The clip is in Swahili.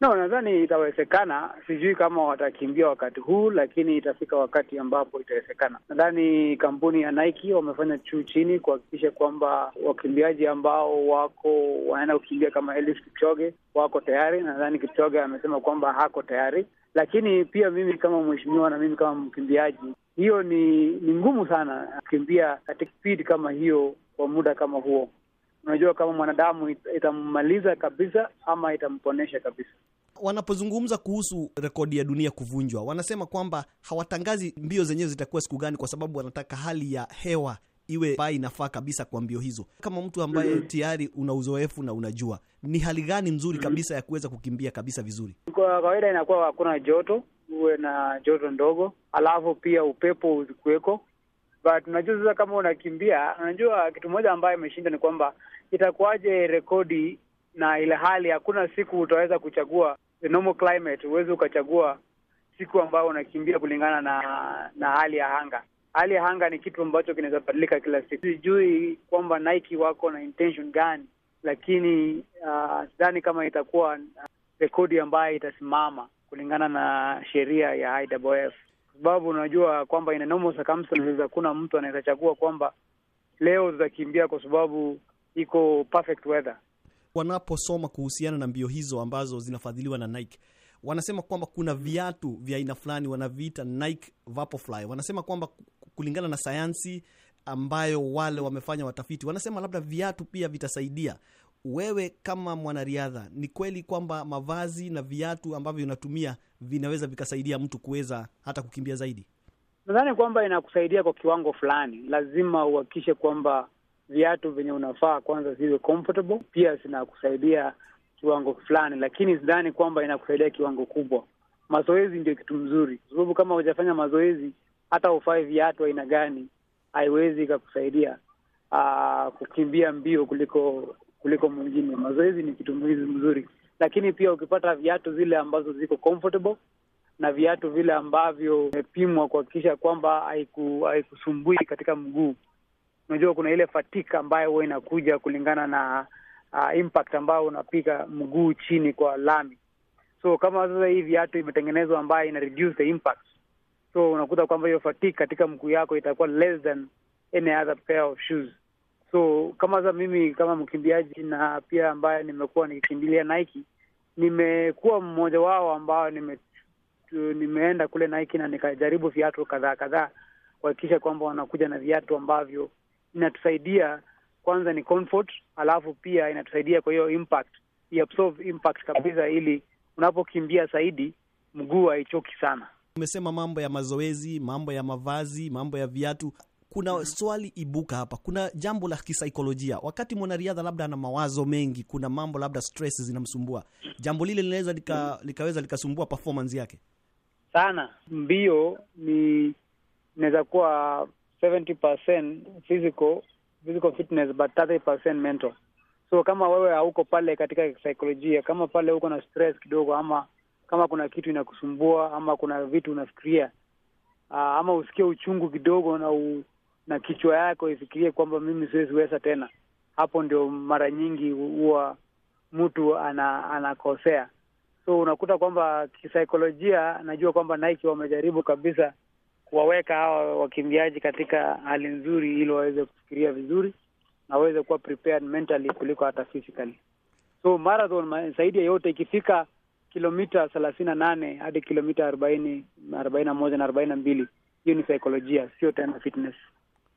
No, nadhani itawezekana. Sijui kama watakimbia wakati huu, lakini itafika wakati ambapo itawezekana. Nadhani kampuni ya Nike wamefanya juu chini kuhakikisha kwamba wakimbiaji ambao wako wanaenda kukimbia kama Eliud Kipchoge wako tayari. Nadhani Kipchoge amesema kwamba hako tayari, lakini pia mimi kama mheshimiwa na mimi kama mkimbiaji, hiyo ni ni ngumu sana kukimbia katika speed kama hiyo kwa muda kama huo. Unajua, kama mwanadamu itammaliza kabisa ama itamponesha kabisa. Wanapozungumza kuhusu rekodi ya dunia kuvunjwa, wanasema kwamba hawatangazi mbio zenyewe zitakuwa siku gani, kwa sababu wanataka hali ya hewa iwe ambayo inafaa kabisa kwa mbio hizo. Kama mtu ambaye mm -hmm. tayari una uzoefu na unajua ni hali gani nzuri kabisa ya kuweza kukimbia kabisa vizuri. Kwa kawaida inakuwa hakuna joto, uwe na joto ndogo, alafu pia upepo usikuweko but unajua sasa, kama unakimbia, unajua kitu moja ambayo imeshinda ni kwamba itakuwaje rekodi na ile hali, hakuna siku utaweza kuchagua the normal climate, huwezi ukachagua siku ambayo unakimbia kulingana na na hali ya anga. Hali ya anga ni kitu ambacho kinaweza badilika kila siku. Sijui kwamba Nike wako na intention gani, lakini sidhani uh, kama itakuwa uh, rekodi ambayo itasimama kulingana na sheria ya IAAF sababu unajua kwamba ina normal circumstances, hakuna mtu anaweza chagua kwamba leo tutakimbia kwa sababu iko perfect weather. Wanaposoma kuhusiana na mbio hizo ambazo zinafadhiliwa na Nike, wanasema kwamba kuna viatu vya aina fulani wanaviita Nike Vaporfly. Wanasema kwamba kulingana na sayansi ambayo wale wamefanya watafiti, wanasema labda viatu pia vitasaidia wewe kama mwanariadha. Ni kweli kwamba mavazi na viatu ambavyo unatumia vinaweza vikasaidia mtu kuweza hata kukimbia zaidi? Nadhani kwamba inakusaidia kwa kiwango fulani. Lazima uhakikishe kwamba viatu vyenye unafaa kwanza ziwe comfortable, pia zinakusaidia kiwango fulani, lakini sidhani kwamba inakusaidia kiwango kubwa. Mazoezi ndio kitu mzuri, kwa sababu kama hujafanya mazoezi, hata ufae viatu aina gani, haiwezi ikakusaidia kukimbia mbio kuliko kuliko mwingine. Mazoezi ni kitu mzuri, lakini pia ukipata viatu zile ambazo ziko comfortable na viatu vile ambavyo vimepimwa kuhakikisha kwamba haiku, haikusumbui katika mguu. Unajua kuna ile fatika ambayo huwa inakuja kulingana na uh, impact ambayo unapiga mguu chini kwa lami. So kama sasa hii viatu imetengenezwa ambayo ina reduce the impact, so unakuta kwamba hiyo fatika katika mguu yako itakuwa less than any other pair of shoes. So kama za mimi kama mkimbiaji na pia ambaye nimekuwa nikikimbilia Nike, nimekuwa mmoja wao ambao nime nimeenda kule Nike na nikajaribu viatu kadhaa kadhaa kuhakikisha kwamba wanakuja na viatu ambavyo inatusaidia kwanza ni comfort, alafu pia inatusaidia kwa hiyo impact, iabsorb impact kabisa, ili unapokimbia zaidi mguu haichoki sana. Umesema mambo ya mazoezi, mambo ya mavazi, mambo ya viatu kuna mm -hmm. Swali ibuka hapa, kuna jambo la kisaikolojia. Wakati mwanariadha labda ana mawazo mengi, kuna mambo labda stress zinamsumbua, jambo lile linaweza lika, likaweza likasumbua performance yake sana. Mbio ni inaweza kuwa 70% physical physical fitness but 30% mental. So kama wewe hauko pale katika saikolojia, kama pale uko na stress kidogo, ama kama kuna kitu inakusumbua ama kuna vitu unafikiria, uh, ama usikie uchungu kidogo na u, na kichwa yako ifikirie kwamba mimi siwezi weza tena, hapo ndio mara nyingi huwa mtu ana, anakosea. So unakuta kwamba kisaikolojia, najua kwamba Nike wamejaribu kabisa kuwaweka hawa wakimbiaji katika hali nzuri, ili waweze kufikiria vizuri na waweze kuwa prepared mentally kuliko hata physically. So marathon zaidi ya yote ikifika kilomita thelathini na nane hadi kilomita arobaini arobaini na moja na arobaini na mbili hiyo ni saikolojia, sio tena fitness.